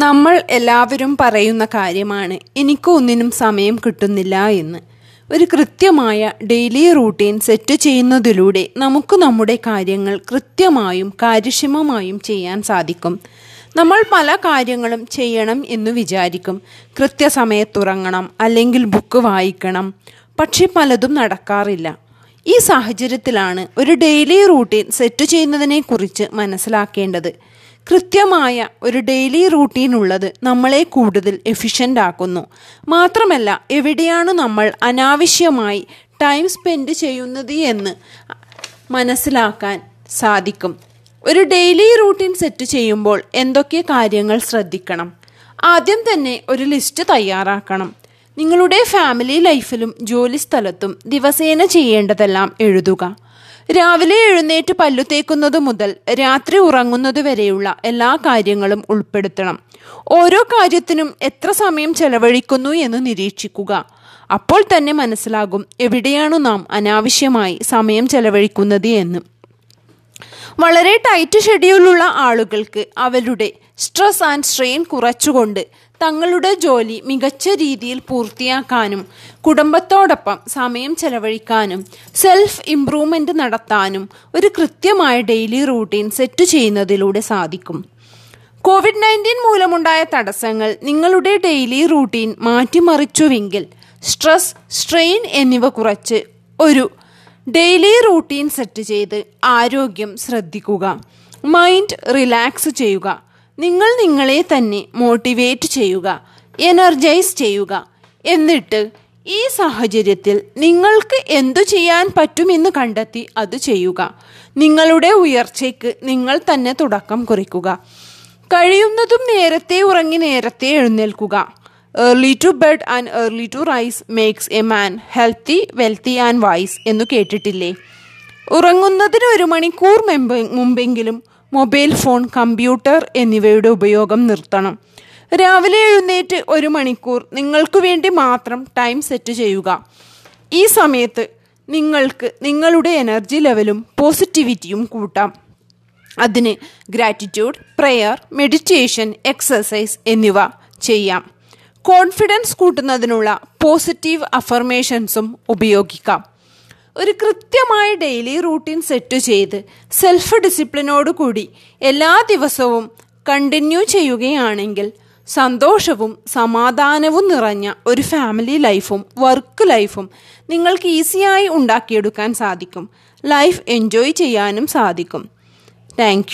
നമ്മൾ എല്ലാവരും പറയുന്ന കാര്യമാണ് എനിക്ക് ഒന്നിനും സമയം കിട്ടുന്നില്ല എന്ന്. ഒരു കൃത്യമായ ഡെയിലി റൂട്ടീൻ സെറ്റ് ചെയ്യുന്നതിലൂടെ നമുക്ക് നമ്മുടെ കാര്യങ്ങൾ കൃത്യമായും കാര്യക്ഷമമായും ചെയ്യാൻ സാധിക്കും. നമ്മൾ പല കാര്യങ്ങളും ചെയ്യണം എന്ന് വിചാരിക്കും. കൃത്യസമയത്തുറങ്ങണം അല്ലെങ്കിൽ ബുക്ക് വായിക്കണം. പക്ഷെ പലതും നടക്കാറില്ല. ഈ സാഹചര്യത്തിലാണ് ഒരു ഡെയിലി റൂട്ടീൻ സെറ്റ് ചെയ്യുന്നതിനെക്കുറിച്ച് മനസ്സിലാക്കേണ്ടത്. കൃത്യമായ ഒരു ഡെയിലി റൂട്ടീൻ ഉള്ളത് നമ്മളെ കൂടുതൽ എഫിഷ്യന്റ് ആക്കുന്നു. മാത്രമല്ല എവിടെയാണ് നമ്മൾ അനാവശ്യമായി ടൈം സ്പെൻഡ് ചെയ്യുന്നത് എന്ന് മനസ്സിലാക്കാൻ സാധിക്കും. ഒരു ഡെയിലി റൂട്ടീൻ സെറ്റ് ചെയ്യുമ്പോൾ എന്തൊക്കെ കാര്യങ്ങൾ ശ്രദ്ധിക്കണം? ആദ്യം തന്നെ ഒരു ലിസ്റ്റ് തയ്യാറാക്കണം. നിങ്ങളുടെ ഫാമിലി ലൈഫിലും ജോലി സ്ഥലത്തും ദിവസേന ചെയ്യേണ്ടതെല്ലാം എഴുതുക. രാവിലെ എഴുന്നേറ്റ് പല്ലു തേക്കുന്നത് മുതൽ രാത്രി ഉറങ്ങുന്നത് വരെയുള്ള എല്ലാ കാര്യങ്ങളും ഉൾപ്പെടുത്തണം. ഓരോ കാര്യത്തിനും എത്ര സമയം ചെലവഴിക്കുന്നു എന്ന് നിരീക്ഷിക്കുക. അപ്പോൾ തന്നെ മനസ്സിലാകും എവിടെയാണ് നാം അനാവശ്യമായി സമയം ചെലവഴിക്കുന്നത് എന്ന്. വളരെ ടൈറ്റ് ഷെഡ്യൂളുള്ള ആളുകൾക്ക് അവരുടെ സ്ട്രെസ് ആൻഡ് സ്ട്രെയിൻ കുറച്ചുകൊണ്ട് തങ്ങളുടെ ജോലി മികച്ച രീതിയിൽ പൂർത്തിയാക്കാനും കുടുംബത്തോടൊപ്പം സമയം ചെലവഴിക്കാനും സെൽഫ് ഇംപ്രൂവ്മെന്റ് നടത്താനും ഒരു കൃത്യമായ ഡെയിലി റൂട്ടീൻ സെറ്റ് ചെയ്യുന്നതിലൂടെ സാധിക്കും. കോവിഡ് നയന്റീൻ മൂലമുണ്ടായ തടസ്സങ്ങൾ നിങ്ങളുടെ ഡെയിലി റൂട്ടീൻ മാറ്റിമറിച്ചുവെങ്കിൽ സ്ട്രെസ് സ്ട്രെയിൻ എന്നിവ കുറച്ച് ഒരു ഡെയിലി റൂട്ടീൻ സെറ്റ് ചെയ്ത് ആരോഗ്യം ശ്രദ്ധിക്കുക മൈൻഡ് റിലാക്സ് ചെയ്യുക നിങ്ങൾ നിങ്ങളെ തന്നെ മോട്ടിവേറ്റ് ചെയ്യുക എനർജൈസ് ചെയ്യുക. എന്നിട്ട് ഈ സാഹചര്യത്തിൽ നിങ്ങൾക്ക് എന്തു ചെയ്യാൻ പറ്റുമെന്ന് കണ്ടെത്തി അത് ചെയ്യുക. നിങ്ങളുടെ ഉയർച്ചയ്ക്ക് നിങ്ങൾ തന്നെ തുടക്കം കുറിക്കുക. കഴിയുന്നതും നേരത്തെ ഉറങ്ങി നേരത്തെ എഴുന്നേൽക്കുക. Early to bed and early to rise makes a man healthy wealthy and wise എന്നു കേട്ടിട്ടില്ലേ? ഉറങ്ങുന്നതിന് ഒരു മണിക്കൂർ മുമ്പ് മുമ്പെങ്കിലും മൊബൈൽ ഫോൺ കമ്പ്യൂട്ടർ എന്നിവയുടെ ഉപയോഗം നിർത്തണം. രാവിലെ എഴുന്നേറ്റ് ഒരു മണിക്കൂർ നിങ്ങൾക്ക് വേണ്ടി മാത്രം ടൈം സെറ്റ് ചെയ്യുക. ഈ സമയത്ത് നിങ്ങൾക്ക് നിങ്ങളുടെ എനർജി ലെവലും പോസിറ്റിവിറ്റിയും കൂട്ടാം. അതിന് ഗ്രാറ്റിറ്റ്യൂഡ് പ്രെയർ മെഡിറ്റേഷൻ എക്സസൈസ് എന്നിവ ചെയ്യാം. കോൺഫിഡൻസ് കൂട്ടുന്നതിനുള്ള പോസിറ്റീവ് അഫർമേഷൻസും ഉപയോഗിക്കാം. ഒരു കൃത്യമായ ഡെയിലി റൂട്ടീൻ സെറ്റ് ചെയ്ത് സെൽഫ് ഡിസിപ്ലിനോട് കൂടി എല്ലാ ദിവസവും കണ്ടിന്യൂ ചെയ്യുകയാണെങ്കിൽ സന്തോഷവും സമാധാനവും നിറഞ്ഞ ഒരു ഫാമിലി ലൈഫും വർക്ക് ലൈഫും നിങ്ങൾക്ക് ഈസിയായി ഉണ്ടാക്കിയെടുക്കാൻ സാധിക്കും. ലൈഫ് എൻജോയ് ചെയ്യാനും സാധിക്കും. താങ്ക്